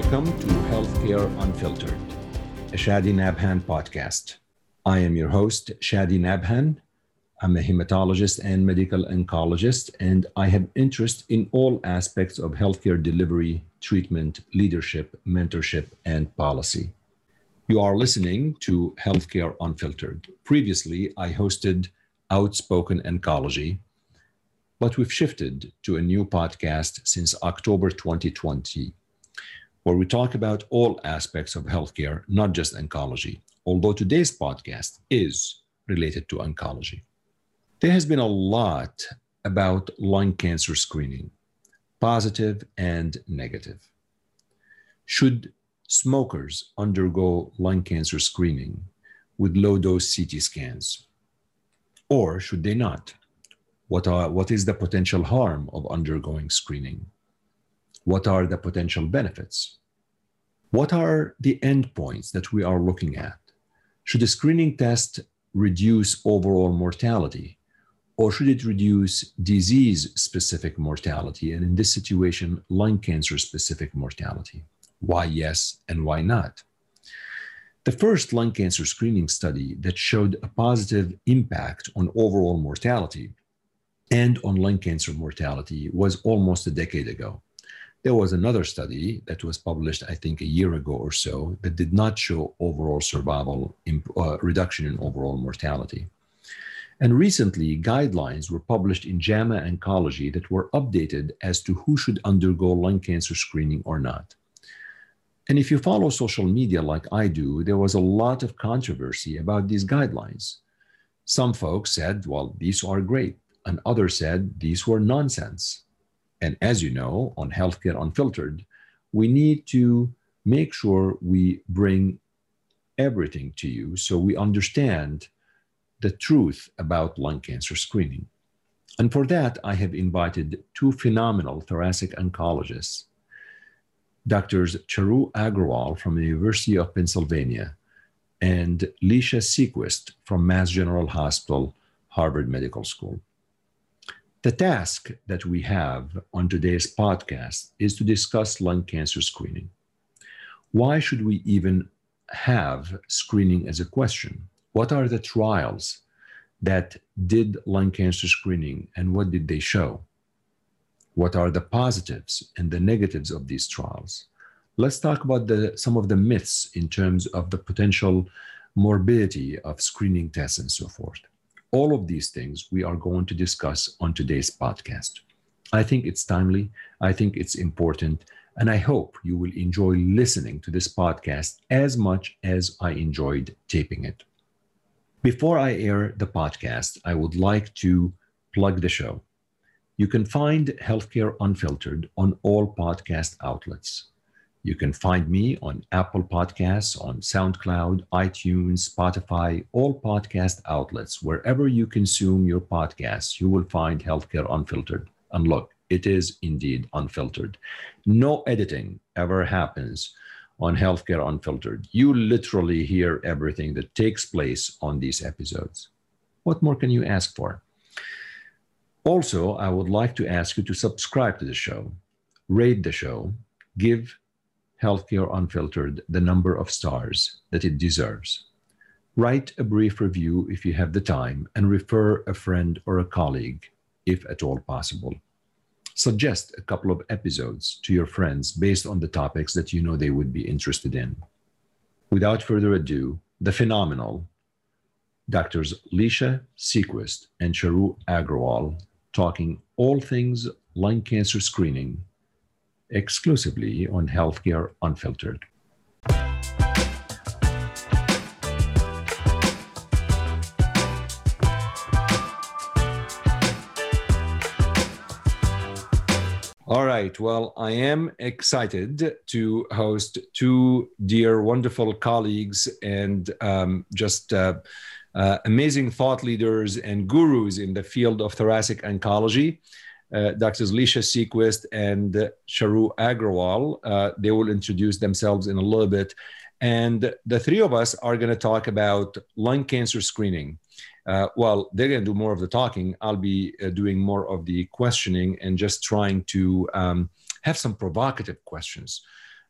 Welcome to Healthcare Unfiltered, a Shadi Nabhan podcast. I am your host, Shadi Nabhan. I'm a hematologist and medical oncologist, and I have interest in all aspects of healthcare delivery, treatment, leadership, mentorship, and policy. You are listening to Healthcare Unfiltered. Previously, I hosted Outspoken Oncology, but we've shifted to a new podcast since October 2020 where we talk about all aspects of healthcare, not just oncology, although today's podcast is related to oncology. There has been a lot about lung cancer screening, positive and negative. Should smokers undergo lung cancer screening with low dose CT scans? Or should they not? What, are, what is the potential harm of undergoing screening? What are the potential benefits? What are the endpoints that we are looking at? Should a screening test reduce overall mortality? Or should it reduce disease specific mortality? And in this situation, lung cancer specific mortality. Why yes and why not? The first lung cancer screening study that showed a positive impact on overall mortality and on lung cancer mortality was almost a decade ago. There was another study that was published, I think, a year ago or so that did not show overall survival imp- uh, reduction in overall mortality. And recently, guidelines were published in JAMA Oncology that were updated as to who should undergo lung cancer screening or not. And if you follow social media like I do, there was a lot of controversy about these guidelines. Some folks said, well, these are great, and others said these were nonsense. And as you know, on Healthcare Unfiltered, we need to make sure we bring everything to you so we understand the truth about lung cancer screening. And for that, I have invited two phenomenal thoracic oncologists, Doctors Charu Agrawal from the University of Pennsylvania and Lecia Sequist from Mass General Hospital, Harvard Medical School. The task that we have on today's podcast is to discuss lung cancer screening. Why should we even have screening as a question? What are the trials that did lung cancer screening and what did they show? What are the positives and the negatives of these trials? Let's talk about the, some of the myths in terms of the potential morbidity of screening tests and so forth. All of these things we are going to discuss on today's podcast. I think it's timely, I think it's important, and I hope you will enjoy listening to this podcast as much as I enjoyed taping it. Before I air the podcast, I would like to plug the show. You can find Healthcare Unfiltered on all podcast outlets. You can find me on Apple Podcasts, on SoundCloud, iTunes, Spotify, all podcast outlets. Wherever you consume your podcasts, you will find Healthcare Unfiltered. And look, it is indeed unfiltered. No editing ever happens on Healthcare Unfiltered. You literally hear everything that takes place on these episodes. What more can you ask for? Also, I would like to ask you to subscribe to the show, rate the show, give Healthcare Unfiltered the number of stars that it deserves. Write a brief review if you have the time and refer a friend or a colleague if at all possible. Suggest a couple of episodes to your friends based on the topics that you know they would be interested in. Without further ado, the phenomenal Doctors Lecia Sequist and Charu Agrawal talking all things lung cancer screening exclusively on Healthcare Unfiltered. All right. Well, I am excited to host two dear, wonderful colleagues and um, just uh, uh, amazing thought leaders and gurus in the field of thoracic oncology uh, Doctors Lecia Sequist and Charu Agrawal. Uh, they will introduce themselves in a little bit. And the three of us are going to talk about lung cancer screening. Uh, well, they're going to do more of the talking. I'll be uh, doing more of the questioning and just trying to um, have some provocative questions.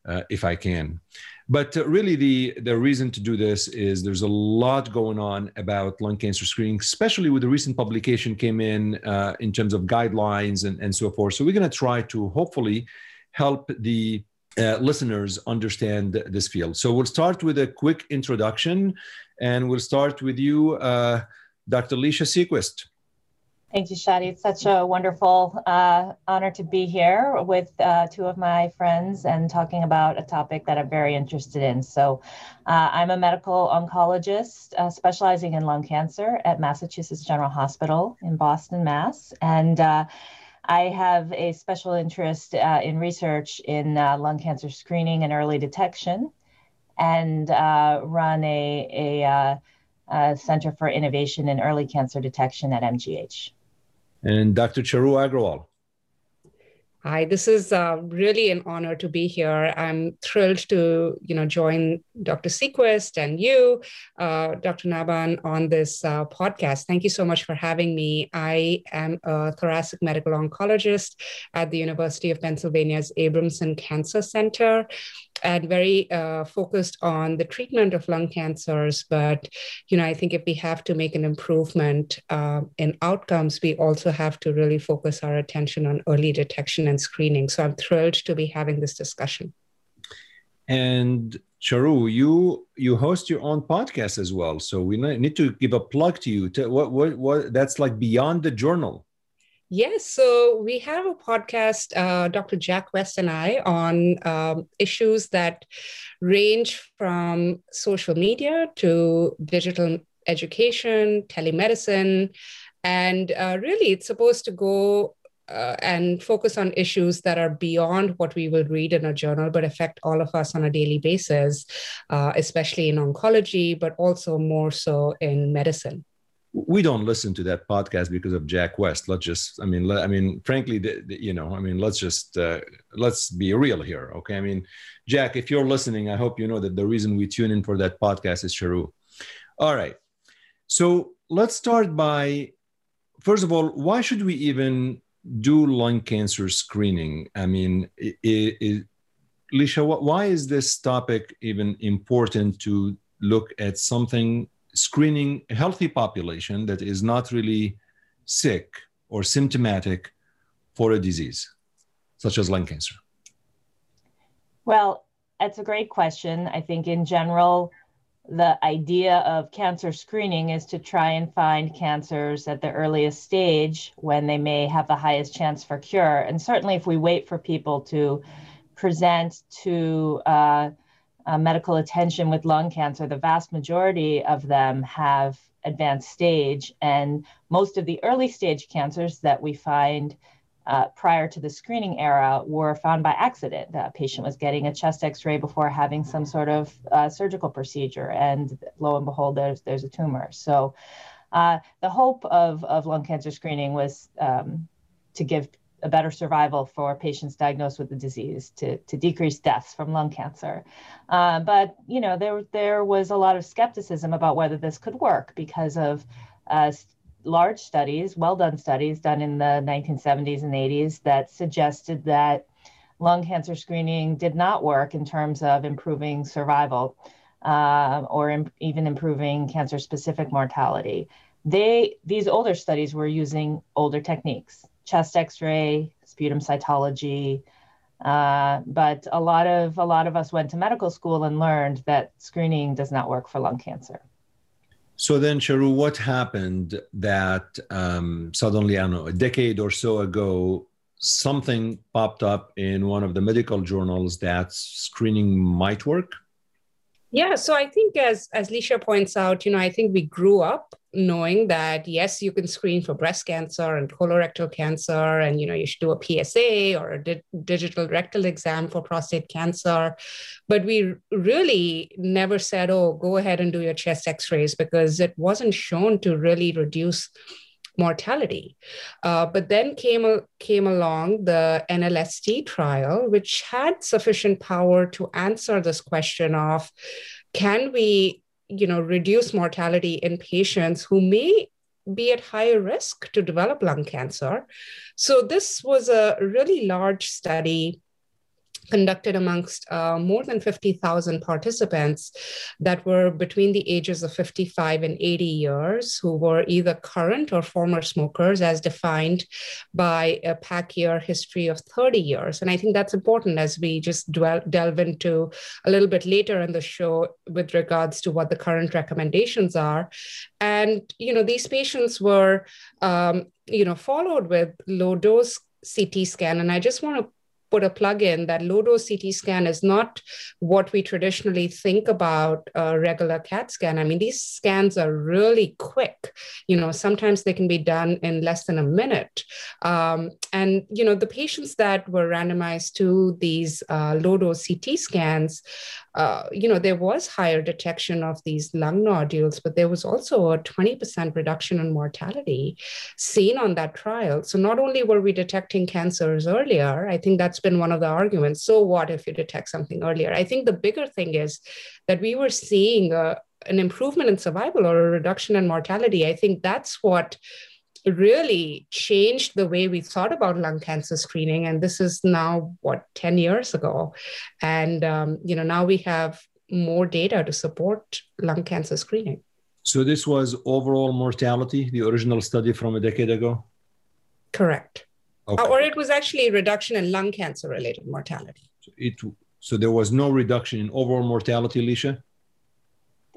Uh, if I can. But uh, really, the, the reason to do this is there's a lot going on about lung cancer screening, especially with the recent publication came in uh, in terms of guidelines and, and so forth. So we're going to try to hopefully help the uh, listeners understand this field. So we'll start with a quick introduction, and we'll start with you, uh, Dr. Lecia Sequist. Thank you, Shadi. It's such a wonderful uh, honor to be here with uh, two of my friends and talking about a topic that I'm very interested in. So, uh, I'm a medical oncologist uh, specializing in lung cancer at Massachusetts General Hospital in Boston, Mass. And uh, I have a special interest uh, in research in lung cancer screening and early detection, and run a, a uh, Center for Innovation in Early Cancer Detection at MGH and Dr. Charu Agrawal. Hi, this is uh, really an honor to be here. I'm thrilled to, you know, join Dr. Sequist and you, uh, Dr. Nabhan, on this uh, podcast. Thank you so much for having me. I am a thoracic medical oncologist at the University of Pennsylvania's Abramson Cancer Center and very uh, focused on the treatment of lung cancers. But you know, I think if we have to make an improvement uh, in outcomes, we also have to really focus our attention on early detection and screening. So I'm thrilled to be having this discussion. And Charu, you you host your own podcast as well, so we need to give a plug to you. To what what what that's like beyond the journal. Yes, so we have a podcast, uh, Dr. Jack West and I, on um, issues that range from social media to digital education, telemedicine, and uh, really it's supposed to go uh, and focus on issues that are beyond what we will read in a journal, but affect all of us on a daily basis, uh, especially in oncology, but also more so in medicine we don't listen to that podcast because of Jack West. Let's just, I mean, let, I mean, frankly, the, the, you know, I mean, let's just uh, let's be real here, okay? I mean, Jack, if you're listening, I hope you know that the reason we tune in for that podcast is Charu. All right, so let's start by, first of all, why should we even do lung cancer screening? I mean, it, it, Lecia, why is this topic even important to look at something screening a healthy population that is not really sick or symptomatic for a disease such as lung cancer? Well, that's a great question. I think in general, the idea of cancer screening is to try and find cancers at the earliest stage when they may have the highest chance for cure. And certainly, if we wait for people to present to uh, uh, medical attention with lung cancer, the vast majority of them have advanced stage. And most of the early stage cancers that we find uh, prior to the screening era were found by accident. A patient was getting a chest x ray before having some sort of uh, surgical procedure, and lo and behold, there's, there's a tumor. So uh, the hope of, of lung cancer screening was um, to give a better survival for patients diagnosed with the disease to, to decrease deaths from lung cancer. Uh, but, you know, there, there was a lot of skepticism about whether this could work because of uh, large studies, well done studies done in the 1970s and 80s that suggested that lung cancer screening did not work in terms of improving survival uh, or even improving cancer specific mortality. They, these older studies were using older techniques chest X-ray, sputum cytology. Uh, but a lot of a lot of us went to medical school and learned that screening does not work for lung cancer. So then, Charu, what happened that um, suddenly, I don't know, a decade or so ago, something popped up in one of the medical journals that screening might work? Yeah, so I think as as Lecia points out, you know, I think we grew up knowing that yes, you can screen for breast cancer and colorectal cancer, and you know, you should do a PSA or a di- digital rectal exam for prostate cancer, but we really never said, oh, go ahead and do your chest X-rays because it wasn't shown to really reduce mortality. Uh, but then came, came along the NLST trial, which had sufficient power to answer this question of can we you know, reduce mortality in patients who may be at higher risk to develop lung cancer. So this was a really large study conducted amongst uh, more than 50,000 participants that were between the ages of 55 and 80 years who were either current or former smokers as defined by a pack year history of 30 years. And I think that's important as we just dwell, delve into a little bit later in the show with regards to what the current recommendations are. And, you know, these patients were, um, you know, followed with low dose CT scan. And I just want to put a plug in that low dose CT scan is not what we traditionally think about a regular CAT scan. I mean, these scans are really quick. You know, sometimes they can be done in less than a minute. Um, and, you know, the patients that were randomized to these uh, low dose CT scans, uh, you know, there was higher detection of these lung nodules, but there was also a 20% reduction in mortality seen on that trial. So not only were we detecting cancers earlier, I think that's been one of the arguments. So what if you detect something earlier? I think the bigger thing is that we were seeing a, an improvement in survival or a reduction in mortality. I think that's what really changed the way we thought about lung cancer screening and this is now what 10 years ago. And um, you know now we have more data to support lung cancer screening. So this was overall mortality the original study from a decade ago? Correct. Okay. or it was actually reduction in lung cancer related mortality. So it so there was no reduction in overall mortality alicia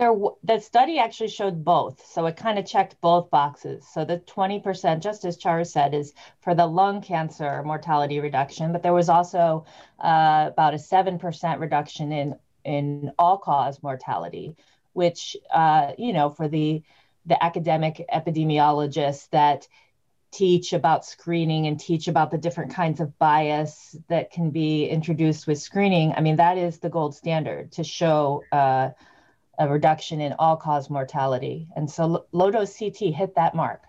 there, the study actually showed both. So it kind of checked both boxes. So the 20%, just as Charu said, is for the lung cancer mortality reduction, but there was also uh, about a 7% reduction in, in all cause mortality, which, uh, you know, for the, the academic epidemiologists that teach about screening and teach about the different kinds of bias that can be introduced with screening, I mean, that is the gold standard to show. Uh, a reduction in all cause mortality. And so low dose CT hit that mark.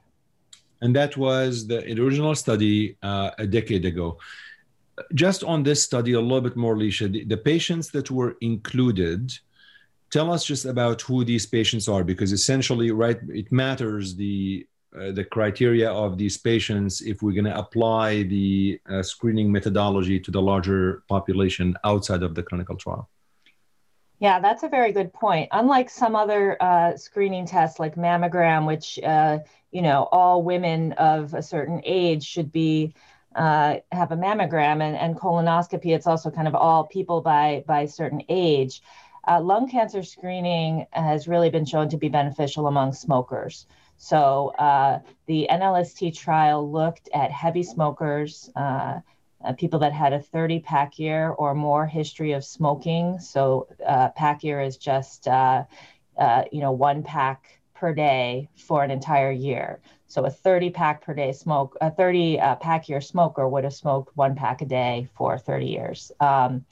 And that was the original study uh, a decade ago. Just on this study, a little bit more, Lecia, the, the patients that were included, tell us just about who these patients are, because essentially, right, it matters the uh, the criteria of these patients if we're going to apply the uh, screening methodology to the larger population outside of the clinical trial. Yeah, that's a very good point. Unlike some other uh, screening tests like mammogram, which, uh, you know, all women of a certain age should be uh, have a mammogram and, and colonoscopy, it's also kind of all people by, by certain age. Uh, lung cancer screening has really been shown to be beneficial among smokers. So uh, the NLST trial looked at heavy smokers, uh, uh, people that had a 30 pack year or more history of smoking. So uh, pack year is just uh, uh you know one pack per day for an entire year. So a 30 pack per day smoke, a 30 uh, pack year smoker would have smoked one pack a day for 30 years. Um,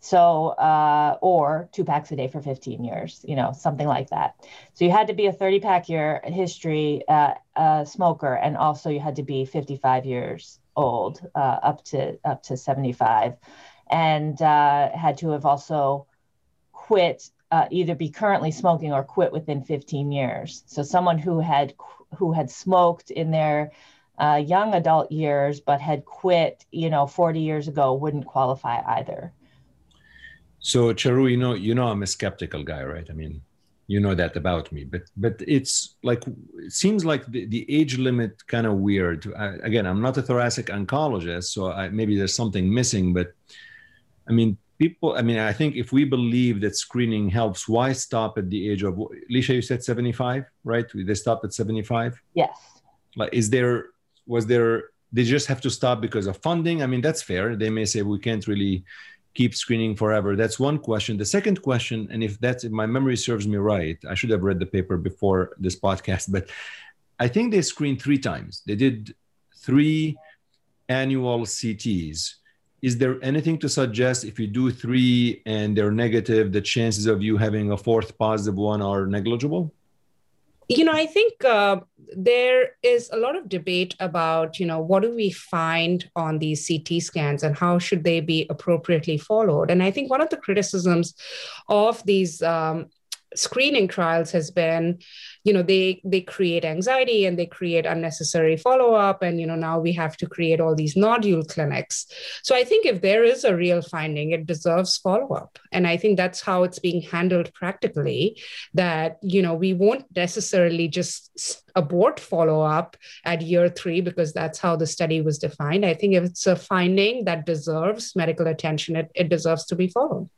so uh, or two packs a day for 15 years you know something like that so you had to be a 30 pack year history uh, smoker and also you had to be 55 years old, uh, up to up to 75, and uh, had to have also quit, uh, either be currently smoking or quit within 15 years. So someone who had who had smoked in their uh, young adult years but had quit, you know, 40 years ago wouldn't qualify either. So Charu, you know, you know, I'm a skeptical guy, right? I mean, you know that about me. But but it's like it seems like the, the age limit kind of weird. I, again i'm not a thoracic oncologist so I, maybe there's something missing but i mean people i mean i think if we believe that screening helps why stop at the age of Lecia you said 75 right? They stopped at 75 yes. Like is there was there they just have to stop because of funding? I mean that's fair. They may say we can't really keep screening forever? That's one question. The second question, and if that's if my memory serves me right, I should have read the paper before this podcast, but I think they screened three times. They did three annual CTs. Is there anything to suggest if you do three and they're negative, the chances of you having a fourth positive one are negligible? You know i think uh, there is a lot of debate about you know what do we find on these ct scans and how should they be appropriately followed? And i think one of the criticisms of these um, screening trials has been you know they they create anxiety and they create unnecessary follow up and you know now we have to create all these nodule clinics. So i think if there is a real finding it deserves follow up and i think that's how it's being handled practically that you know we won't necessarily just abort follow up at year 3 because that's how the study was defined. I think if it's a finding that deserves medical attention it, it deserves to be followed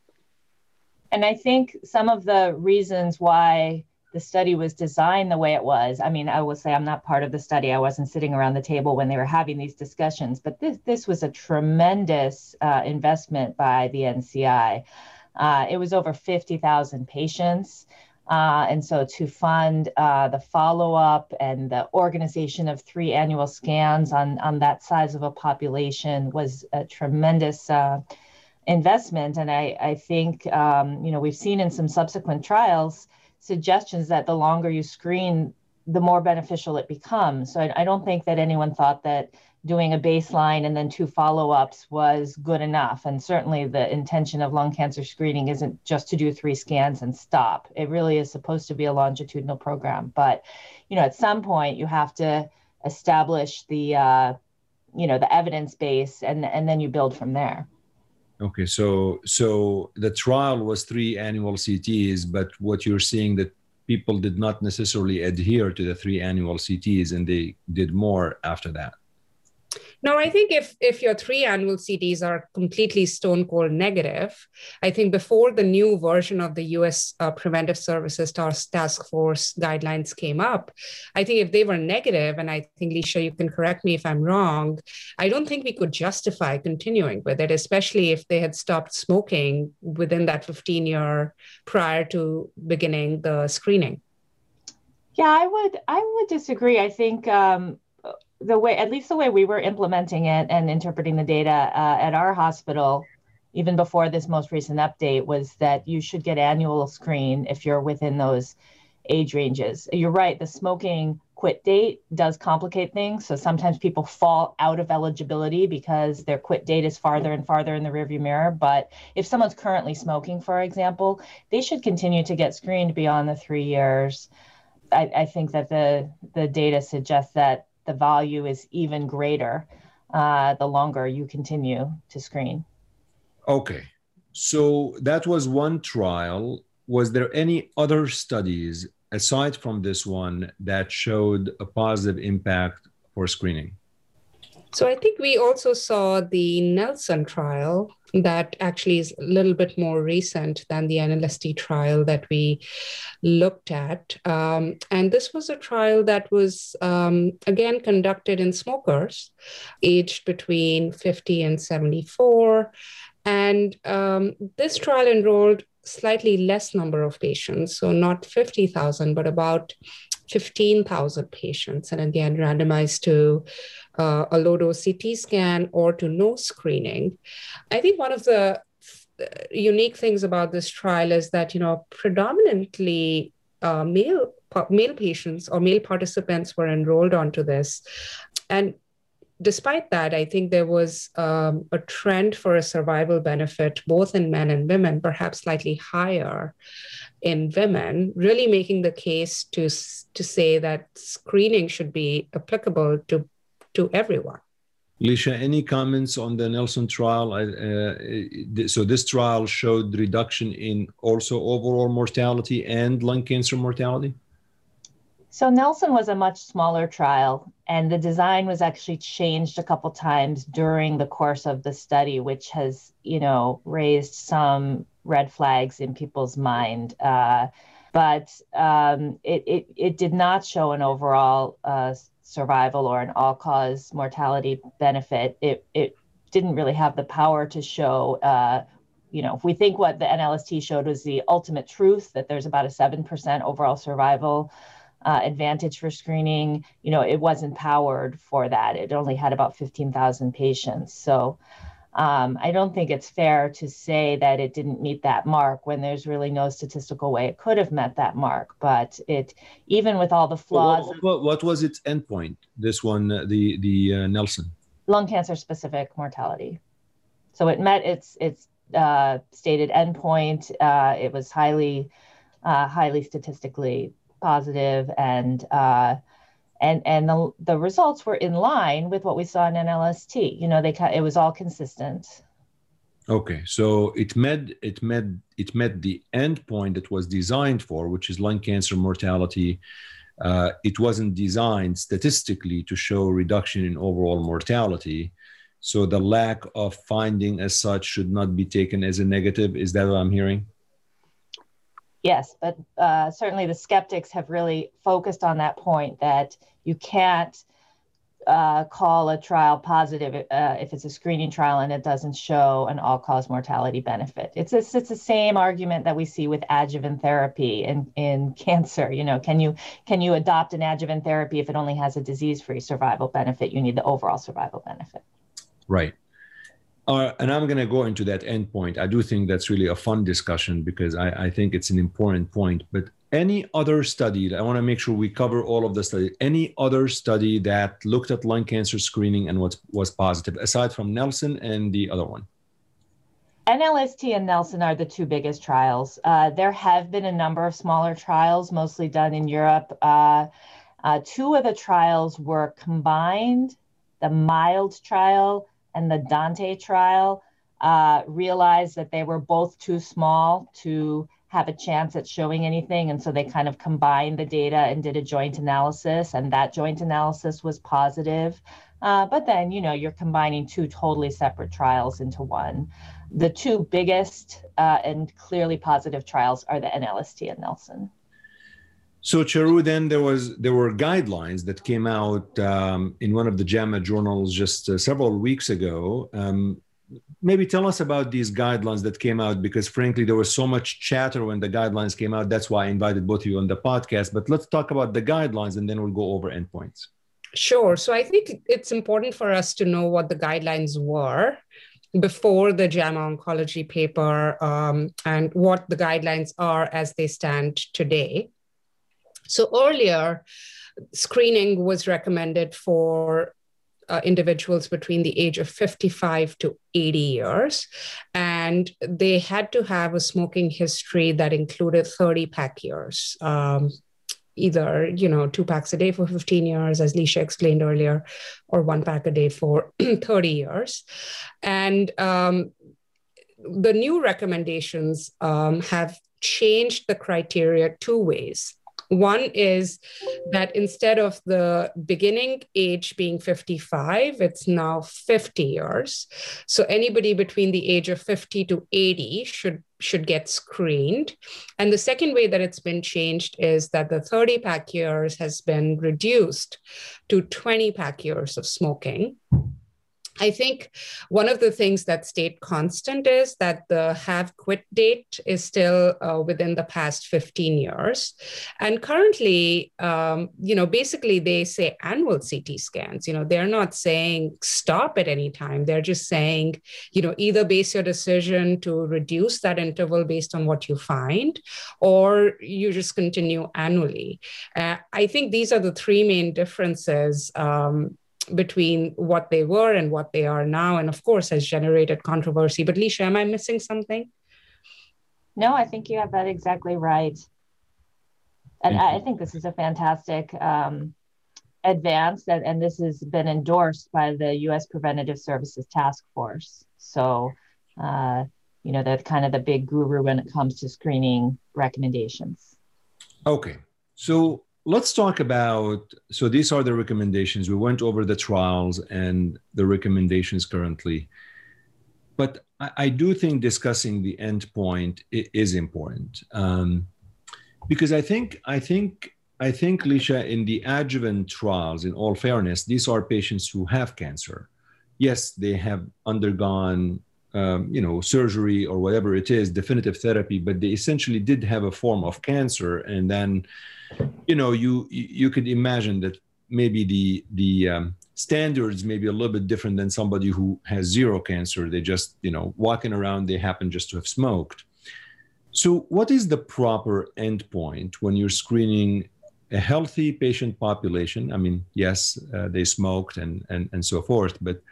and I think some of the reasons why the study was designed the way it was. I mean, I will say I'm not part of the study. I wasn't sitting around the table when they were having these discussions, but this this was a tremendous uh, investment by the NCI. Uh, it was over 50,000 patients. Uh, and so to fund uh, the follow up and the organization of three annual scans on, on that size of a population was a tremendous uh, investment. And I, I think, um, you know, we've seen in some subsequent trials suggestions that the longer you screen, the more beneficial it becomes. So I, I don't think that anyone thought that doing a baseline and then two follow ups was good enough. And certainly the intention of lung cancer screening isn't just to do three scans and stop. It really is supposed to be a longitudinal program. But, you know, at some point you have to establish the, uh, you know, the evidence base and, and then you build from there. Okay, so so the trial was three annual CTs, but what you're seeing that people did not necessarily adhere to the three annual CTs, and they did more after that. No, I think if if your three annual CTs are completely stone cold negative, I think before the new version of the U.S. Uh, Preventive Services Task Force guidelines came up, I think if they were negative, and I think Lecia, you can correct me if I'm wrong, I don't think we could justify continuing with it, especially if they had stopped smoking within that 15 year prior to beginning the screening. Yeah, I would I would disagree. I think um, the way, at least the way we were implementing it and interpreting the data uh, at our hospital, even before this most recent update, was that you should get annual screen if you're within those age ranges. You're right, the smoking quit date does complicate things. So sometimes people fall out of eligibility because their quit date is farther and farther in the rearview mirror. But if someone's currently smoking, for example, they should continue to get screened beyond the three years. I, I think that the the data suggests that the value is even greater uh, the longer you continue to screen. Okay. So that was one trial. Was there any other studies aside from this one that showed a positive impact for screening? So I think we also saw the Nelson trial that actually is a little bit more recent than the NLST trial that we looked at. Um, and this was a trial that was, um, again, conducted in smokers aged between 50 and 74. And um, this trial enrolled slightly less number of patients, so not 50,000, but about 15,000 patients, and again, randomized to uh, a low dose CT scan or to no screening. I think one of the uh, unique things about this trial is that, you know, predominantly uh, male male patients or male participants were enrolled onto this. And despite that, I think there was um, a trend for a survival benefit, both in men and women, perhaps slightly higher in women, really making the case to, to say that screening should be applicable to, to everyone. Lecia, any comments on the Nelson trial? Uh, so this trial showed reduction in also overall mortality and lung cancer mortality? So Nelson was a much smaller trial, and the design was actually changed a couple times during the course of the study, which has, you know, raised some red flags in people's mind. Uh, but um, it, it, it did not show an overall uh, survival or an all-cause mortality benefit. It it didn't really have the power to show. Uh, you know, if we think what the NLST showed was the ultimate truth, that there's about a seven percent overall survival uh, advantage for screening, you know, it wasn't powered for that. It only had about 15,000 patients. So um, I don't think it's fair to say that it didn't meet that mark when there's really no statistical way it could have met that mark. But it, even with all the flaws. What, what, what was its endpoint? This one, uh, the the uh, Nelson. Lung cancer specific mortality. So it met its its uh, stated endpoint. Uh, it was highly uh, highly statistically positive and uh, and and the, the results were in line with what we saw in NLST. You know, they it was all consistent. Okay, so it met it met it met the endpoint that was designed for, which is lung cancer mortality. Uh, it wasn't designed statistically to show reduction in overall mortality. So the lack of finding as such should not be taken as a negative. Is that what I'm hearing? Yes, but uh, certainly the skeptics have really focused on that point that you can't uh, call a trial positive uh, if it's a screening trial and it doesn't show an all-cause mortality benefit. It's it's the same argument that we see with adjuvant therapy in, in cancer. You know, can you can you adopt an adjuvant therapy if it only has a disease-free survival benefit? You need the overall survival benefit. Right. Uh, and I'm going to go into that endpoint. I do think that's really a fun discussion because I, I think it's an important point. But any other study, I want to make sure we cover all of the study. Any other study that looked at lung cancer screening and what was positive, aside from Nelson and the other one? NLST and Nelson are the two biggest trials. Uh, there have been a number of smaller trials, mostly done in Europe. Uh, uh, two of the trials were combined. The MILD trial and the Dante trial uh, realized that they were both too small to have a chance at showing anything. And so they kind of combined the data and did a joint analysis, and that joint analysis was positive. Uh, but then, you know, you're combining two totally separate trials into one. The two biggest uh, and clearly positive trials are the NLST and Nelson. So Charu, then there was there were guidelines that came out um, in one of the JAMA journals just uh, several weeks ago. Um, maybe tell us about these guidelines that came out because frankly there was so much chatter when the guidelines came out. That's why I invited both of you on the podcast. But let's talk about the guidelines and then we'll go over endpoints. Sure. So I think it's important for us to know what the guidelines were before the JAMA oncology paper um, and what the guidelines are as they stand today. So earlier, screening was recommended for uh, individuals between the age of 55 to 80 years. And they had to have a smoking history that included 30 pack years. Um, either you know two packs a day for 15 years as Lecia explained earlier or one pack a day for 30 years and um, the new recommendations um, have changed the criteria two ways one is that instead of the beginning age being 55, it's now 50 years. So anybody between the age of 50 to 80 should should get screened. And the second way that it's been changed is that the 30 pack years has been reduced to 20 pack years of smoking. I think one of the things that stayed constant is that the have quit date is still uh, within the past 15 years. And currently, um, you know, basically they say annual CT scans. You know, they're not saying stop at any time. They're just saying, you know, either base your decision to reduce that interval based on what you find, or you just continue annually. Uh, I think these are the three main differences. Um, between what they were and what they are now, and of course has generated controversy. But Lecia, am I missing something? No, I think you have that exactly right. And I think this is a fantastic um, advance, and, and this has been endorsed by the U.S. Preventative Services Task Force. So, uh, you know, they're kind of the big guru when it comes to screening recommendations. Okay. So let's talk about so these are the recommendations. We went over the trials and the recommendations currently. But i, I do think discussing the endpoint is important. Um, because i think i think i think Lecia in the adjuvant trials in all fairness these are patients who have cancer. Yes they have undergone um, you know surgery or whatever it is definitive therapy but they essentially did have a form of cancer. And then you know you you could imagine that maybe the the um, standards may be a little bit different than somebody who has zero cancer. They just you know walking around they happen just to have smoked. So what is the proper endpoint when you're screening a healthy patient population? I mean yes uh, they smoked and, and and so forth but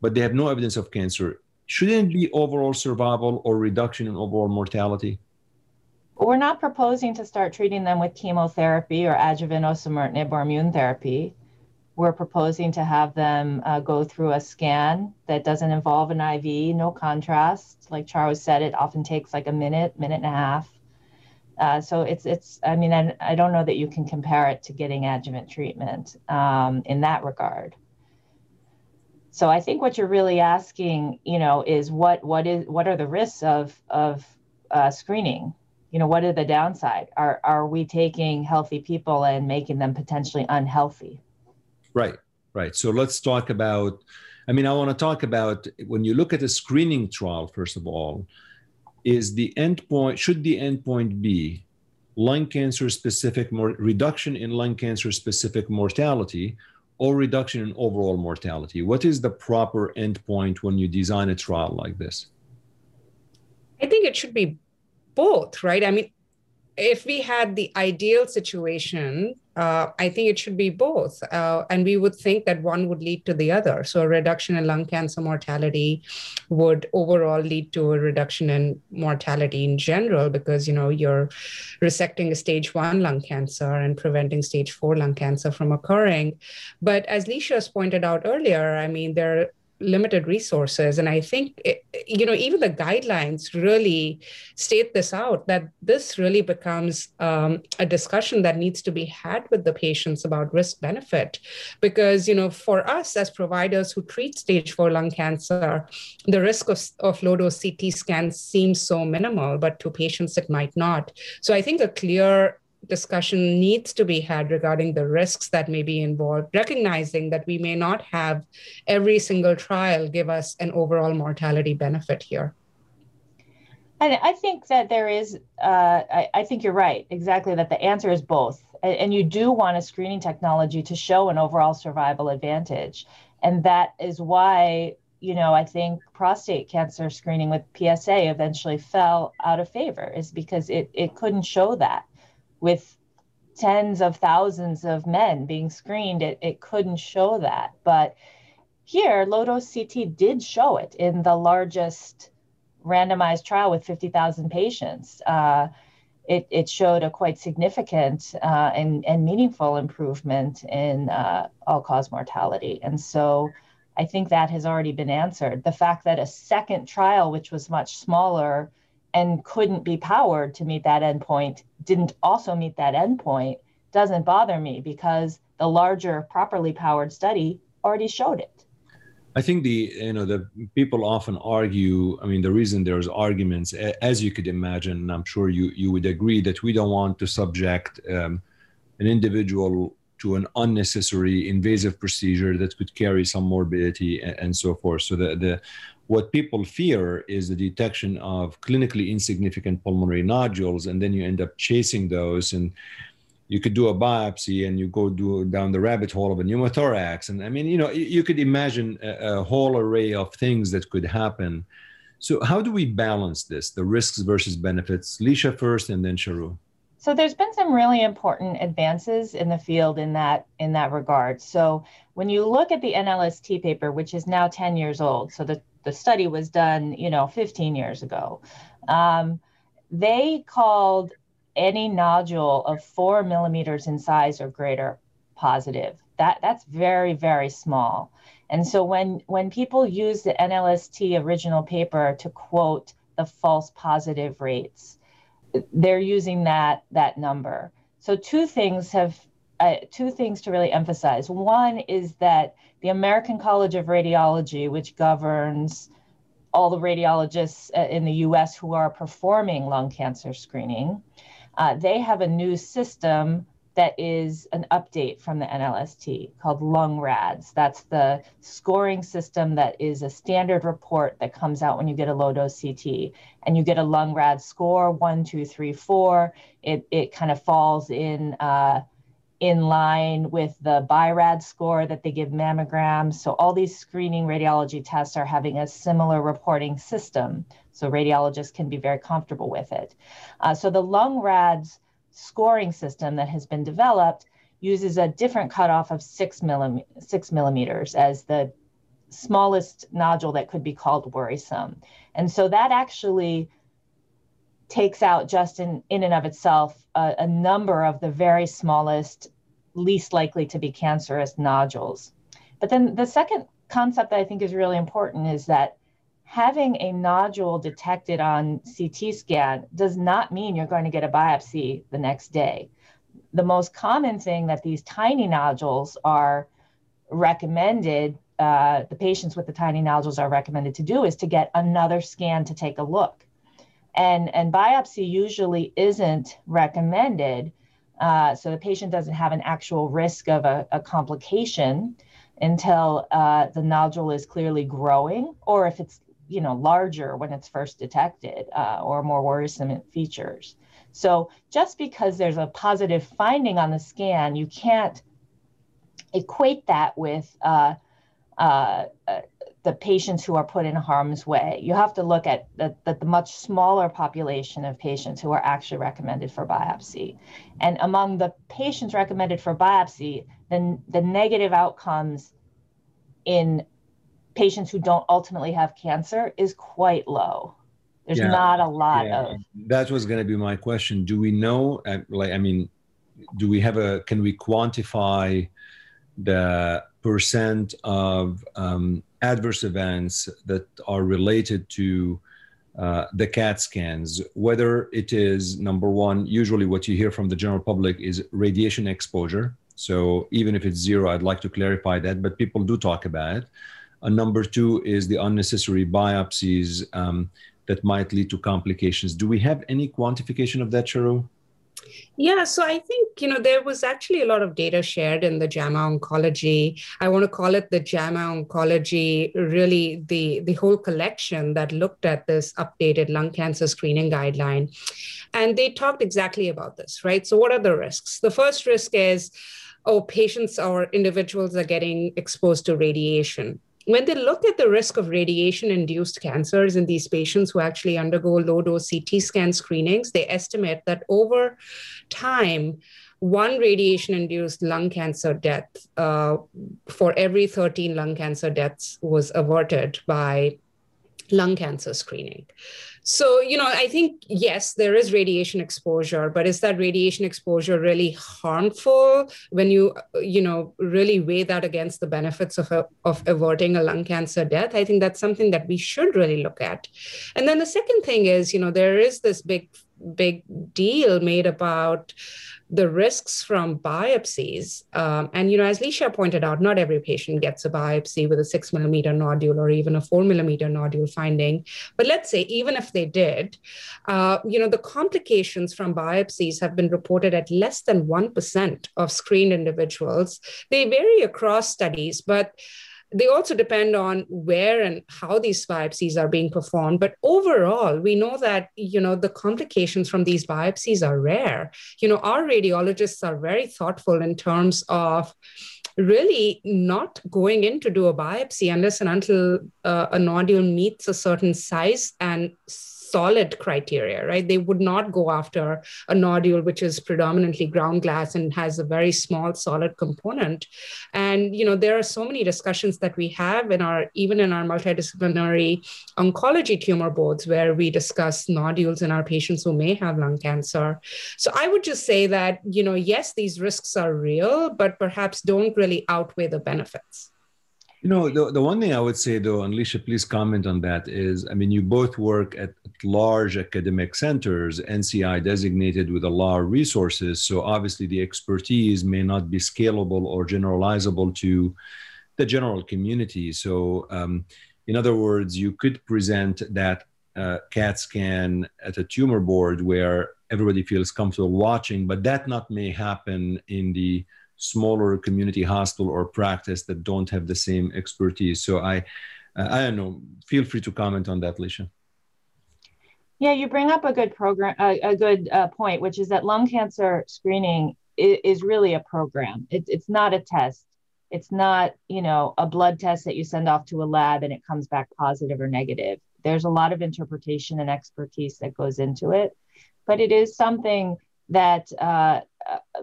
but they have no evidence of cancer shouldn't be overall survival or reduction in overall mortality We're not proposing to start treating them with chemotherapy or adjuvant osimertinib or immune therapy. We're proposing to have them uh, go through a scan that doesn't involve an IV, no contrast. Like Charu said, it often takes like a minute, minute and a half. Uh, so it's it's. I mean, I, I don't know that you can compare it to getting adjuvant treatment um, in that regard. So I think what you're really asking, you know, is what what is what are the risks of of uh, screening? You know, what are the downside? Are are we taking healthy people and making them potentially unhealthy? Right, right. So let's talk about. I mean, I want to talk about when you look at a screening trial. First of all, is the endpoint should the endpoint be lung cancer specific more reduction in lung cancer specific mortality or reduction in overall mortality? What is the proper endpoint when you design a trial like this? I think it should be both, right? I mean, if we had the ideal situation, uh, I think it should be both. Uh, and we would think that one would lead to the other. So a reduction in lung cancer mortality would overall lead to a reduction in mortality in general because, you know, you're resecting a stage one lung cancer and preventing stage four lung cancer from occurring. But as Lecia has pointed out earlier, I mean, there limited resources. And i think it, you know even the guidelines really state this out that this really becomes um, a discussion that needs to be had with the patients about risk benefit. Because you know for us as providers who treat stage 4 lung cancer the risk of, of low dose ct scans seems so minimal but to patients it might not. So i think a clear discussion needs to be had regarding the risks that may be involved, recognizing that we may not have every single trial give us an overall mortality benefit here. And I think that there is, uh, I, I, think you're right, exactly, that the answer is both. And, and you do want a screening technology to show an overall survival advantage. And that is why, you know, I think prostate cancer screening with PSA eventually fell out of favor, is because it, it couldn't show that with tens of thousands of men being screened, it, it couldn't show that. But here, low dose CT did show it in the largest randomized trial with 50,000 patients. Uh, it, it showed a quite significant uh, and, and meaningful improvement in uh, all cause mortality. And so I think that has already been answered. The fact that a second trial, which was much smaller, and couldn't be powered to meet that endpoint didn't also meet that endpoint doesn't bother me because the larger properly powered study already showed it. I think the you know the people often argue i mean the reason there's arguments as you could imagine and i'm sure you you would agree that we don't want to subject um, an individual to an unnecessary invasive procedure that could carry some morbidity and, and so forth. So the the what people fear is the detection of clinically insignificant pulmonary nodules, and then you end up chasing those. And you could do a biopsy and you go do down the rabbit hole of a pneumothorax. And I mean, you know, you could imagine a, a whole array of things that could happen. So, how do we balance this, the risks versus benefits? Lecia first, and then Charu. So there's been some really important advances in the field in that in that regard. So when you look at the NLST paper, which is now 10 years old, so the the study was done, you know, 15 years ago. Um, they called any nodule of four millimeters in size or greater positive. That that's very very small. And so when when people use the NLST original paper to quote the false positive rates, they're using that that number. So two things have uh, two things to really emphasize. One is that the American College of Radiology, which governs all the radiologists uh, in the US who are performing lung cancer screening, uh, they have a new system that is an update from the NLST called Lung RADS. That's the scoring system that is a standard report that comes out when you get a low dose CT. And you get a LungRad score one, two, three, four. It, it kind of falls in. Uh, in line with the BI-RADS score that they give mammograms. So all these screening radiology tests are having a similar reporting system. So radiologists can be very comfortable with it. Uh, so the Lung RADS scoring system that has been developed uses a different cutoff of six, millim- six millimeters as the smallest nodule that could be called worrisome. And so that actually takes out just in, in and of itself a, a number of the very smallest, least likely to be cancerous nodules. But then the second concept that I think is really important is that having a nodule detected on CT scan does not mean you're going to get a biopsy the next day. The most common thing that these tiny nodules are recommended, uh, the patients with the tiny nodules are recommended to do is to get another scan to take a look. And, and biopsy usually isn't recommended. Uh, so the patient doesn't have an actual risk of a, a complication until uh, the nodule is clearly growing or if it's you know larger when it's first detected uh, or more worrisome features so just because there's a positive finding on the scan you can't equate that with uh, uh, uh the patients who are put in harm's way. You have to look at the, the, the, much smaller population of patients who are actually recommended for biopsy. And among the patients recommended for biopsy, then the negative outcomes in patients who don't ultimately have cancer is quite low. There's yeah. not a lot yeah. of. That was going to be my question. Do we know, uh, like, I mean, do we have a, can we quantify the percent of um, adverse events that are related to uh, the CAT scans, whether it is number one, usually what you hear from the general public is radiation exposure. So even if it's zero, I'd like to clarify that, but people do talk about it. Uh, number two is the unnecessary biopsies um, that might lead to complications. Do we have any quantification of that, Charu? Yeah, so I think, you know, there was actually a lot of data shared in the JAMA Oncology. I want to call it the JAMA Oncology, really the, the whole collection that looked at this updated lung cancer screening guideline. And they talked exactly about this, right? So, what are the risks? The first risk is, oh, patients or individuals are getting exposed to radiation when they look at the risk of radiation induced cancers in these patients who actually undergo low dose CT scan screenings, they estimate that over time, one radiation induced lung cancer death uh, for every 13 lung cancer deaths was averted by lung cancer screening. So, you know, I think, yes, there is radiation exposure, but is that radiation exposure really harmful when you, you know, really weigh that against the benefits of, a, of averting a lung cancer death? I think that's something that we should really look at. And then the second thing is, you know, there is this big, big deal made about the risks from biopsies. Um, and, you know, as Lecia pointed out, not every patient gets a biopsy with a six millimeter nodule or even a four millimeter nodule finding. But let's say, even if they did, uh, you know, the complications from biopsies have been reported at less than 1% of screened individuals. They vary across studies, but they also depend on where and how these biopsies are being performed but overall we know that you know the complications from these biopsies are rare. You know our radiologists are very thoughtful in terms of really not going in to do a biopsy unless and until uh, a nodule meets a certain size and solid criteria, right? They would not go after a nodule which is predominantly ground glass and has a very small solid component. And you know, there are so many discussions that we have in our even in our multidisciplinary oncology tumor boards where we discuss nodules in our patients who may have lung cancer. So I would just say that, you know, yes, these risks are real, but perhaps don't really outweigh the benefits. You know, the, the one thing I would say though, and Alicia, please comment on that is, I mean, you both work at large academic centers, NCI designated with a lot of resources. So obviously the expertise may not be scalable or generalizable to the general community. So um, in other words, you could present that uh, CAT scan at a tumor board where everybody feels comfortable watching, but that not may happen in the smaller community hospital or practice that don't have the same expertise. So I, I don't know. Feel free to comment on that, Lecia. Yeah, you bring up a good program, uh, a good uh, point, which is that lung cancer screening is, is really a program. It, it's not a test. It's not, you know, a blood test that you send off to a lab and it comes back positive or negative. There's a lot of interpretation and expertise that goes into it, but it is something that uh,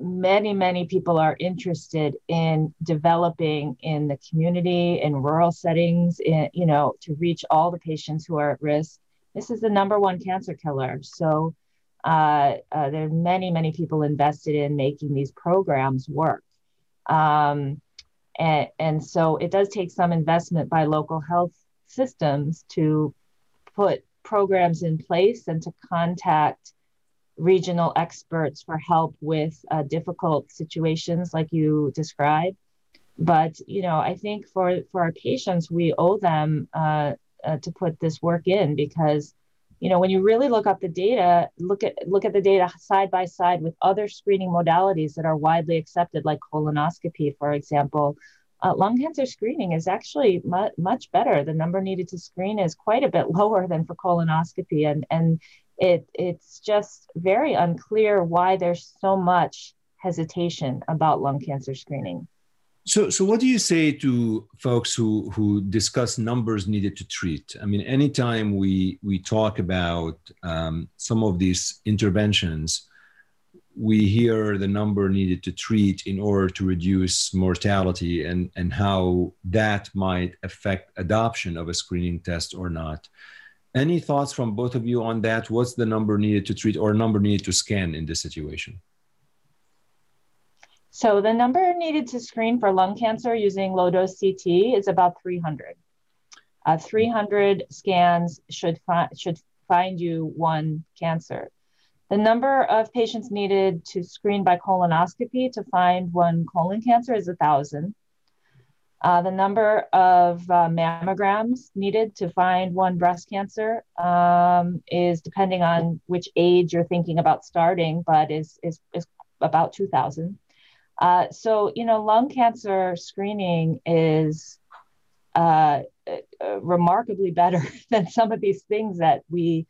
many, many people are interested in developing in the community, in rural settings, in, you know, to reach all the patients who are at risk. this is the number one cancer killer. So uh, uh, there are many, many people invested in making these programs work. Um, and, and so it does take some investment by local health systems to put programs in place and to contact regional experts for help with uh, difficult situations like you described. But you know, I think for for our patients, we owe them uh, uh, to put this work in because you know when you really look up the data, look at look at the data side by side with other screening modalities that are widely accepted, like colonoscopy, for example. Uh, lung cancer screening is actually mu- much better. The number needed to screen is quite a bit lower than for colonoscopy, and and it it's just very unclear why there's so much hesitation about lung cancer screening. So, so what do you say to folks who who discuss numbers needed to treat? I mean, anytime we we talk about um, some of these interventions, we hear the number needed to treat in order to reduce mortality and and how that might affect adoption of a screening test or not. Any thoughts from both of you on that? What's the number needed to treat or number needed to scan in this situation? So the number needed to screen for lung cancer using low dose CT is about 300. Uh, 300 scans should, fi- should find you one cancer. The number of patients needed to screen by colonoscopy to find one colon cancer is 1,000. Uh, the number of uh, mammograms needed to find one breast cancer um, is depending on which age you're thinking about starting, but is, is, is about 2,000. Uh, so, you know, lung cancer screening is uh, uh, remarkably better than some of these things that we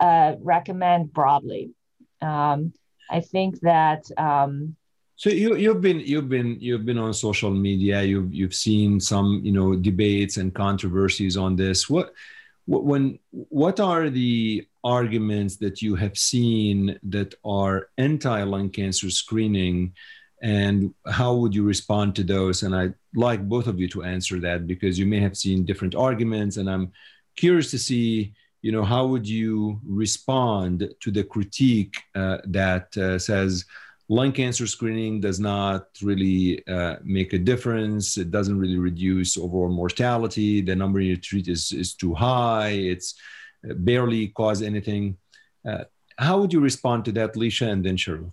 uh, recommend broadly. Um, I think that. Um, so you, you've been you've been you've been on social media. You've you've seen some you know debates and controversies on this. What what when what are the arguments that you have seen that are anti lung cancer screening? and how would you respond to those and i'd like both of you to answer that because you may have seen different arguments and i'm curious to see you know how would you respond to the critique uh, that uh, says lung cancer screening does not really uh, make a difference. It doesn't really reduce overall mortality. The number you treat is, is too high. It's uh, barely cause anything. Uh, how would you respond to that Lecia and then Charu?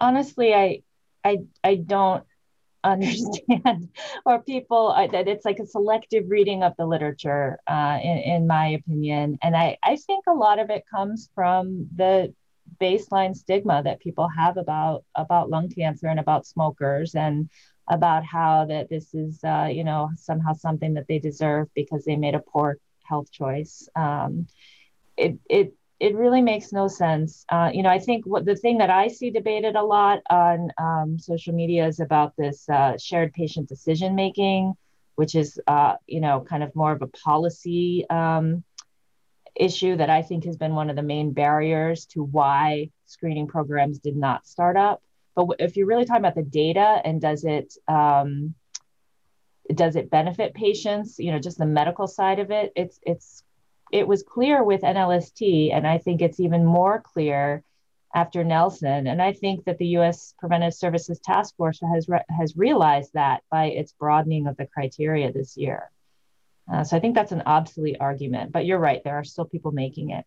Honestly, I, I, I don't understand or people that it's like a selective reading of the literature uh, in, in my opinion. And I, I think a lot of it comes from the baseline stigma that people have about about lung cancer and about smokers and about how that this is uh, you know somehow something that they deserve because they made a poor health choice um, it, it it really makes no sense. Uh, you know, I think what the thing that I see debated a lot on um, social media is about this uh, shared patient decision making, which is, uh, you know, kind of more of a policy um, issue that I think has been one of the main barriers to why screening programs did not start up. But if you're really talking about the data and does it um, does it benefit patients? You know, just the medical side of it. It's it's it was clear with NLST, and I think it's even more clear after Nelson. And I think that the U.S. Preventive Services Task Force has re- has realized that by its broadening of the criteria this year. Uh, so I think that's an obsolete argument. But you're right; there are still people making it.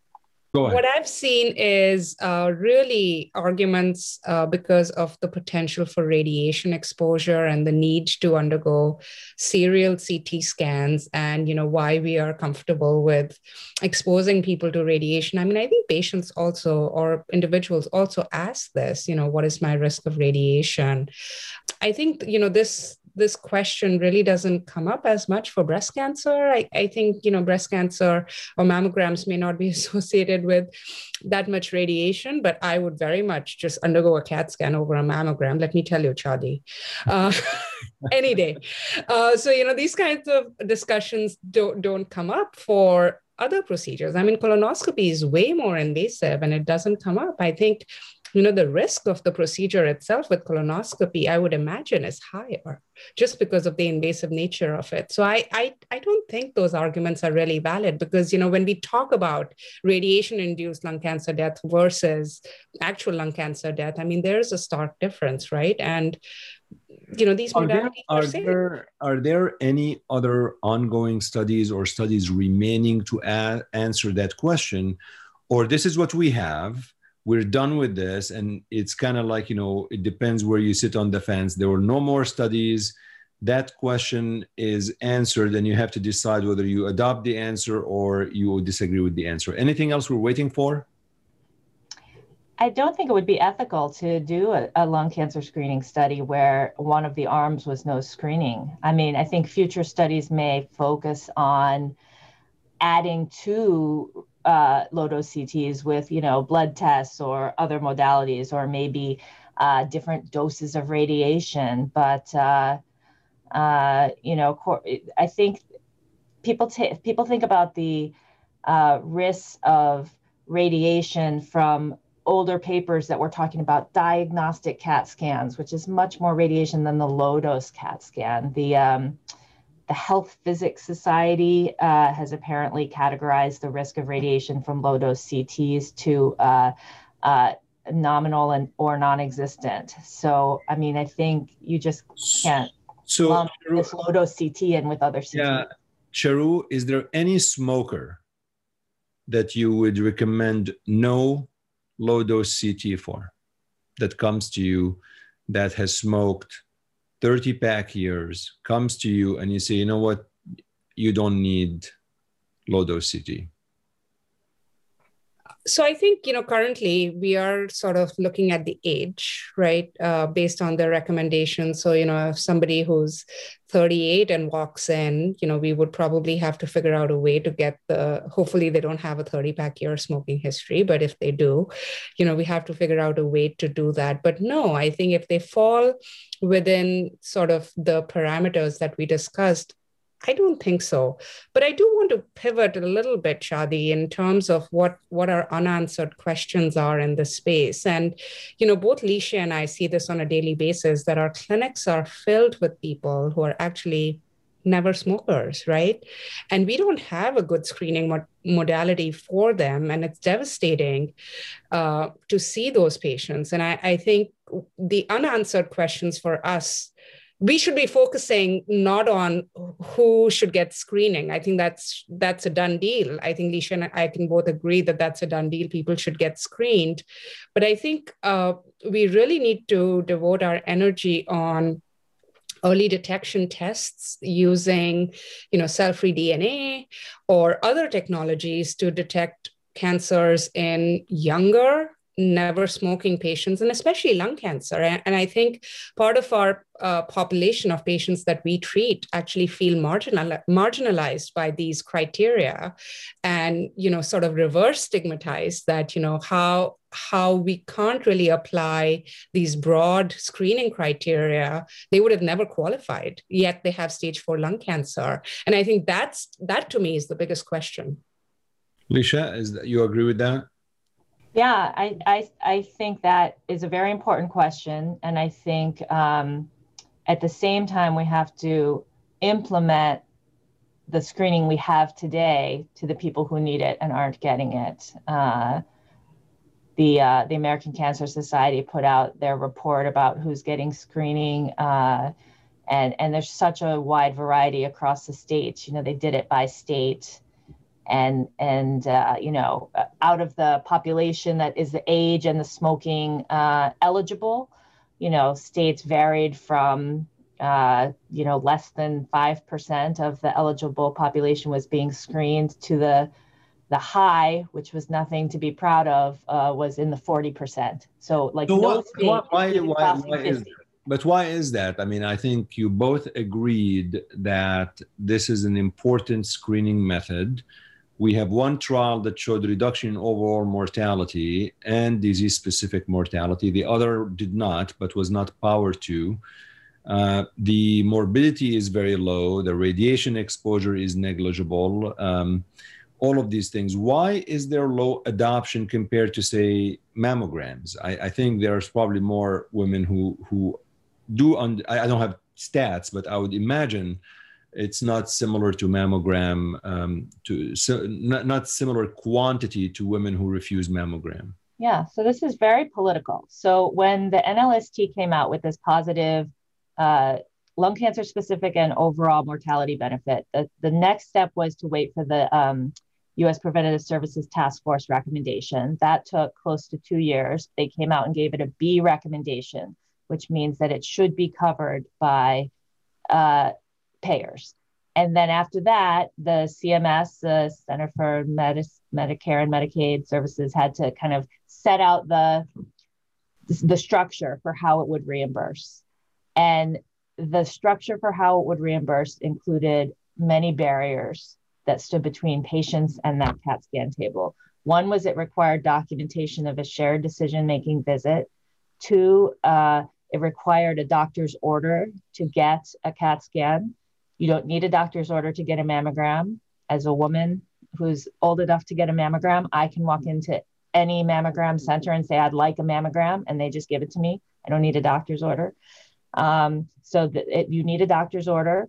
What I've seen is uh, really arguments uh, because of the potential for radiation exposure and the need to undergo serial CT scans, and you know why we are comfortable with exposing people to radiation. I mean, I think patients also or individuals also ask this. You know, what is my risk of radiation? I think you know this this question really doesn't come up as much for breast cancer. I, I think, you know, breast cancer or mammograms may not be associated with that much radiation, but I would very much just undergo a CAT scan over a mammogram. Let me tell you, Chadi, uh, any day. Uh, so, you know, these kinds of discussions don't, don't come up for other procedures. I mean, colonoscopy is way more invasive and it doesn't come up. I think you know, the risk of the procedure itself with colonoscopy, I would imagine, is higher just because of the invasive nature of it. So I, I, I don't think those arguments are really valid because, you know, when we talk about radiation-induced lung cancer death versus actual lung cancer death, I mean, there is a stark difference, right? And you know these are there, are, are there are there any other ongoing studies or studies remaining to a- answer that question or this is what we have we're done with this. And it's kind of like you know it depends where you sit on the fence. There were no more studies. That question is answered and you have to decide whether you adopt the answer or you disagree with the answer. Anything else we're waiting for? I don't think it would be ethical to do a, a, lung cancer screening study where one of the arms was no screening. I mean, I think future studies may focus on adding to uh, low dose CTs with, you know, blood tests or other modalities, or maybe uh, different doses of radiation. But uh, uh you know, I think people t- people think about the uh, risks of radiation from older papers that were talking about diagnostic CAT scans, which is much more radiation than the low dose CAT scan. The um, the Health Physics Society uh, has apparently categorized the risk of radiation from low dose CTs to uh, uh, nominal and or non-existent. So, I mean, I think you just can't so lump this low dose CT in with other CTs. Yeah, Charu, is there any smoker that you would recommend no low dose CT for that comes to you that has smoked 30 pack years, comes to you and you say, you know what, you don't need dose CT? So I think you know currently we are sort of looking at the age, right, uh, based on the recommendations. So you know, if somebody who's 38 and walks in, you know, we would probably have to figure out a way to get the. Hopefully, they don't have a 30 pack year smoking history, but if they do, you know, we have to figure out a way to do that. But no, I think if they fall within sort of the parameters that we discussed, I don't think so. But I do want to pivot a little bit, Chadi, in terms of what, what our unanswered questions are in this space. And, you know, both Lecia and I see this on a daily basis that our clinics are filled with people who are actually never smokers, right? And we don't have a good screening mod- modality for them. And it's devastating uh, to see those patients. And I, I think the unanswered questions for us we should be focusing not on who should get screening. I think that's that's a done deal. I think Lecia and I can both agree that that's a done deal. People should get screened, but I think uh, we really need to devote our energy on early detection tests using, you know, cell-free DNA or other technologies to detect cancers in younger never smoking patients and especially lung cancer. And, i think part of our uh, population of patients that we treat actually feel marginal, marginalized by these criteria and you know sort of reverse stigmatized that you know how how we can't really apply these broad screening criteria they would have never qualified yet they have stage 4 lung cancer. And i think that's that to me is the biggest question. Lecia, is that you agree with that yeah, I, I, I think that is a very important question. And I think um, at the same time, we have to implement the screening we have today to the people who need it and aren't getting it. Uh, the, uh, the American Cancer Society put out their report about who's getting screening. Uh, and, and there's such a wide variety across the states. You know, they did it by state and and uh, you know out of the population that is the age and the smoking uh, eligible you know states varied from uh, you know less than 5% of the eligible population was being screened to the the high which was nothing to be proud of uh, was in the 40% so like so no what, why, why, why is, but why is that? I mean i think you both agreed that this is an important screening method we have one trial that showed reduction in overall mortality and disease specific mortality. The other did not, but was not powered to. Uh, the morbidity is very low. The radiation exposure is negligible. Um, all of these things. Why is there low adoption compared to, say, mammograms? I, I think there's probably more women who who do. Un- I, I don't have stats, but I would imagine it's not similar to mammogram um, to so not, not similar quantity to women who refuse mammogram. Yeah so this is very political. So when the nlst came out with this positive uh, lung cancer specific and overall mortality benefit the, the next step was to wait for the um, us preventative services task force recommendation. That took close to two years. They came out and gave it a b recommendation which means that it should be covered by uh, payers. And then after that, the CMS, the Center for Medi- Medicare and Medicaid Services, had to kind of set out the the structure for how it would reimburse. And the structure for how it would reimburse included many barriers that stood between patients and that CAT scan table. One was it required documentation of a shared decision making visit. Two, uh, it required a doctor's order to get a CAT scan. You don't need a doctor's order to get a mammogram. As a woman who's old enough to get a mammogram, I can walk into any mammogram center and say, I'd like a mammogram, and they just give it to me. I don't need a doctor's order. Um, so that it, you need a doctor's order.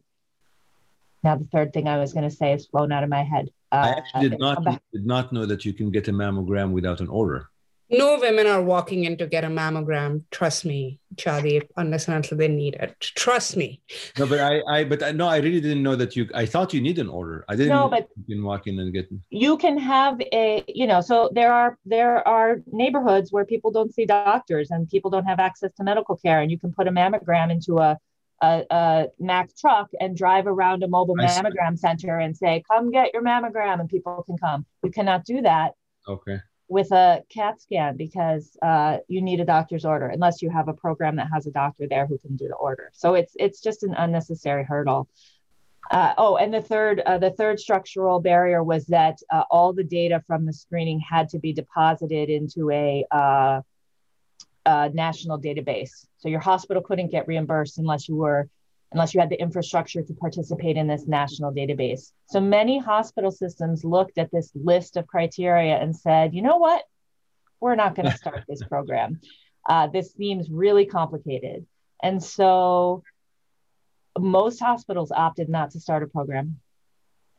Now, the third thing I was going to say is flown out of my head. Uh, I actually did not, did not know that you can get a mammogram without an order no women are walking in to get a mammogram. Trust me, Chadi, unless and until they need it. Trust me. No, but I, I, but I, no, I really didn't know that you. I thought you need an order. I didn't. No, but you can walk in and get. You can have a, you know, so there are there are neighborhoods where people don't see doctors and people don't have access to medical care, and you can put a mammogram into a a, a Mack truck and drive around a mobile mammogram center and say, "Come get your mammogram," and people can come. You cannot do that. Okay with a CAT scan because uh, you need a doctor's order unless you have a program that has a doctor there who can do the order. So it's it's just an unnecessary hurdle. Uh, oh, and the third uh, the third structural barrier was that uh, all the data from the screening had to be deposited into a, uh, a national database. So your hospital couldn't get reimbursed unless you were unless you had the infrastructure to participate in this national database. So many hospital systems looked at this list of criteria and said, you know what? We're not going to start this program. Uh, this seems really complicated. And so most hospitals opted not to start a program.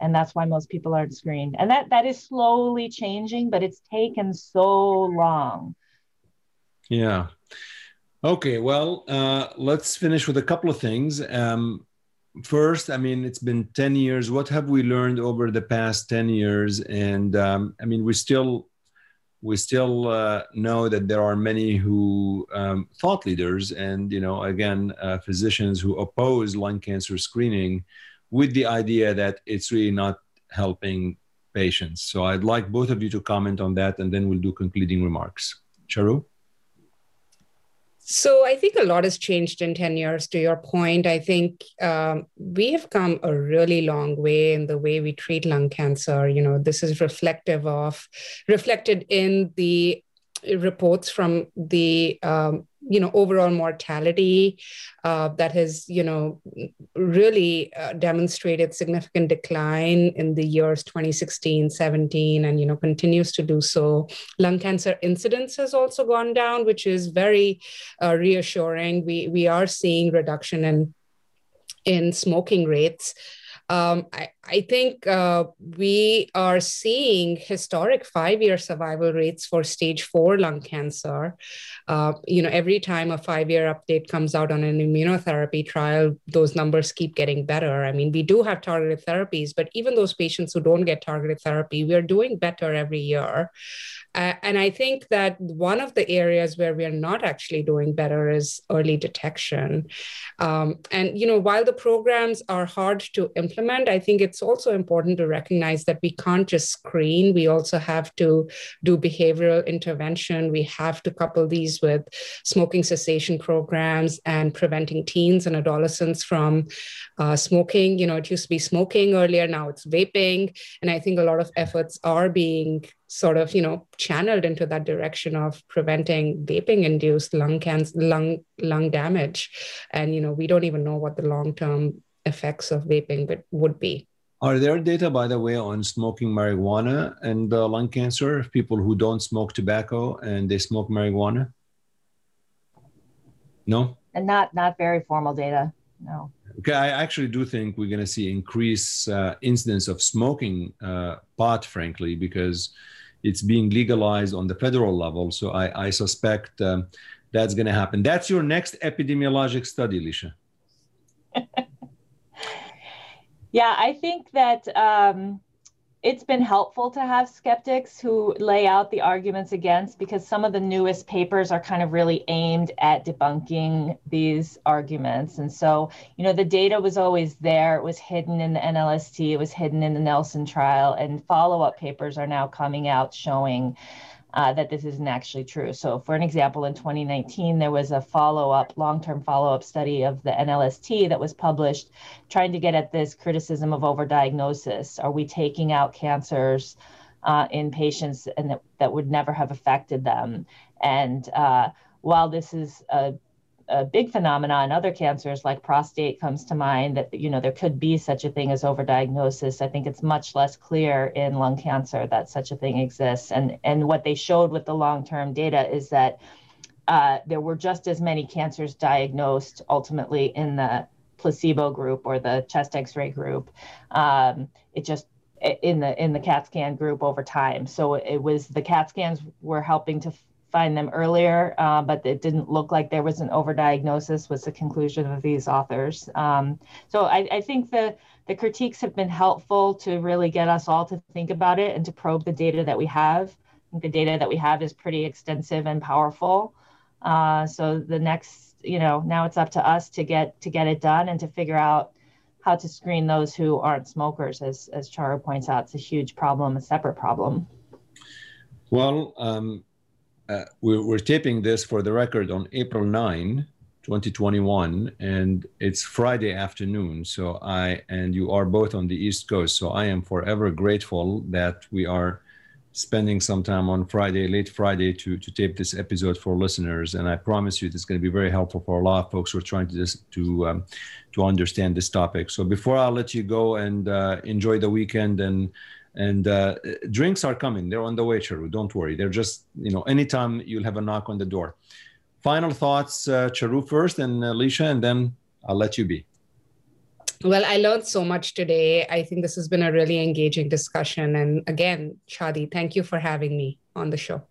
And that's why most people aren't screened. And that, that is slowly changing, but it's taken so long. Yeah. Okay, well, uh, let's finish with a couple of things. Um, first, I mean, it's been 10 years. What have we learned over the past 10 years? And um, I mean, we still we still uh, know that there are many who um, thought leaders and you know again uh, physicians who oppose lung cancer screening with the idea that it's really not helping patients so i'd like both of you to comment on that and then we'll do concluding remarks charu so I think a lot has changed in 10 years. To your point, I think um, we have come a really long way in the way we treat lung cancer. You know, this is reflective of, reflected in the reports from the um, you know overall mortality uh, that has you know really uh, demonstrated significant decline in the years 2016 17 and you know continues to do so. Lung cancer incidence has also gone down which is very uh, reassuring. We we are seeing reduction in in smoking rates um, I, I, think uh, we are seeing historic five-year survival rates for stage four lung cancer. Uh, you know, every time a five-year update comes out on an immunotherapy trial, those numbers keep getting better. I mean, we do have targeted therapies, but even those patients who don't get targeted therapy, we are doing better every year. And I think that one of the areas where we are not actually doing better is early detection. Um, and you know, while the programs are hard to implement, I think it's also important to recognize that we can't just screen. We also have to do behavioral intervention. We have to couple these with smoking cessation programs and preventing teens and adolescents from uh, smoking. You know, it used to be smoking earlier, now it's vaping. And I think a lot of efforts are being sort of you know channeled into that direction of preventing vaping induced lung cancer lung lung damage and you know we don't even know what the long term effects of vaping would be Are there data, by the way, on smoking marijuana and uh, lung cancer? Of people who don't smoke tobacco and they smoke marijuana? No. And not not very formal data. No. Okay, I actually do think we're going to see increased uh, incidence of smoking uh, pot, frankly, because it's being legalized on the federal level. So I, I suspect um, that's going to happen. That's your next epidemiologic study, Lecia. yeah, I think that um, it's been helpful to have skeptics who lay out the arguments against because some of the newest papers are kind of really aimed at debunking these arguments. And so, you know, the data was always there. It was hidden in the NLST, it was hidden in the Nelson trial, and follow up papers are now coming out showing uh, that this isn't actually true. So, for an example, in 2019, there was a follow up, long term follow up study of the NLST that was published trying to get at this criticism of overdiagnosis. Are we taking out cancers uh, in patients and that, that would never have affected them? And uh, while this is a a big phenomenon in other cancers like prostate comes to mind that you know there could be such a thing as overdiagnosis. I think it's much less clear in lung cancer that such a thing exists. And and what they showed with the long-term data is that uh, there were just as many cancers diagnosed ultimately in the placebo group or the chest x-ray group um, it just in the in the cat scan group over time. So it was the cat scans were helping to find them earlier, uh, but it didn't look like there was an overdiagnosis, was the conclusion of these authors. Um, so I, I, think the, the critiques have been helpful to really get us all to think about it and to probe the data that we have. The data that we have is pretty extensive and powerful. Uh, so the next, you know, now it's up to us to get to get it done and to figure out how to screen those who aren't smokers. As as Charu points out, it's a huge problem, a separate problem. Well, um, uh, we're, we're, taping this for the record on April 9, 2021, and it's Friday afternoon. So I and you are both on the East Coast. So I am forever grateful that we are spending some time on Friday, late Friday, to to tape this episode for listeners. And I promise you, this is going to be very helpful for a lot of folks who are trying to just to um, to understand this topic. So before I let you go and uh, enjoy the weekend and and uh, drinks are coming. They're on the way charu don't worry. They're just you know anytime you'll have a knock on the door. Final thoughts uh, charu first and alicia and then i'll let you be. Well i learned so much today. I think this has been a really engaging discussion. And again Chadi thank you for having me on the show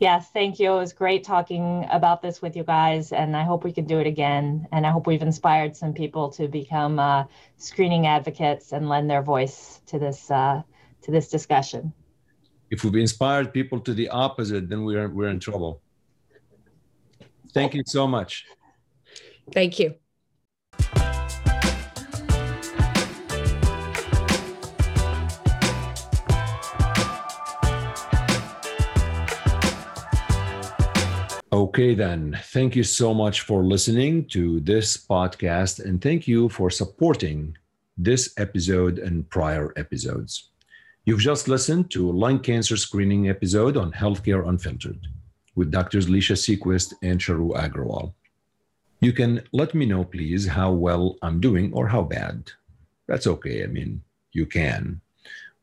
Yes, thank you. It was great talking about this with you guys, and I hope we can do it again. And I hope we've inspired some people to become uh, screening advocates and lend their voice to this uh, to this discussion. If we've inspired people to the opposite, then we're we're in trouble. Thank you so much. Thank you. Okay, then. Thank you so much for listening to this podcast, and thank you for supporting this episode and prior episodes. You've just listened to lung cancer screening episode on Healthcare Unfiltered with Drs. Lecia Sequist and Charu Aggarwal. You can let me know, please, how well I'm doing or how bad. That's okay. I mean, you can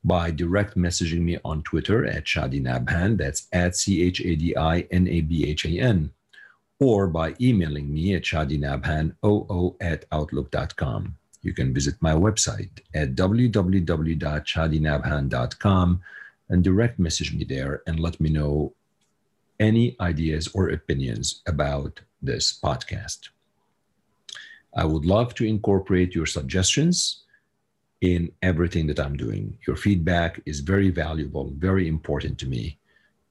by direct messaging me on Twitter at Chadi Nabhan, that's at C H A D I N A B H A N, or by emailing me at chadinabhan00 at outlook.com. You can visit my website at www.chadinabhan.com and direct message me there and let me know any ideas or opinions about this podcast. I would love to incorporate your suggestions in everything that I'm doing. Your feedback is very valuable, very important to me.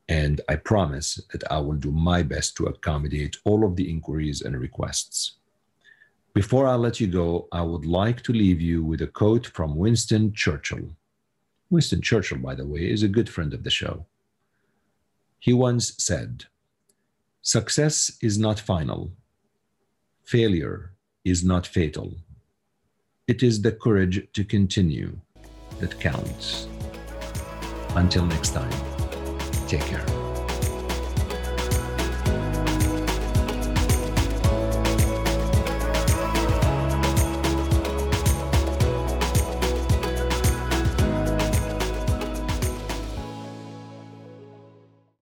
And I promise that I will do my best to accommodate all of the inquiries and requests. Before I let you go, I would like to leave you with a quote from Winston Churchill. Winston Churchill, by the way, is a good friend of the show. He once said, Success is not final, failure is not fatal it is the courage to continue that counts. Until next time, take care.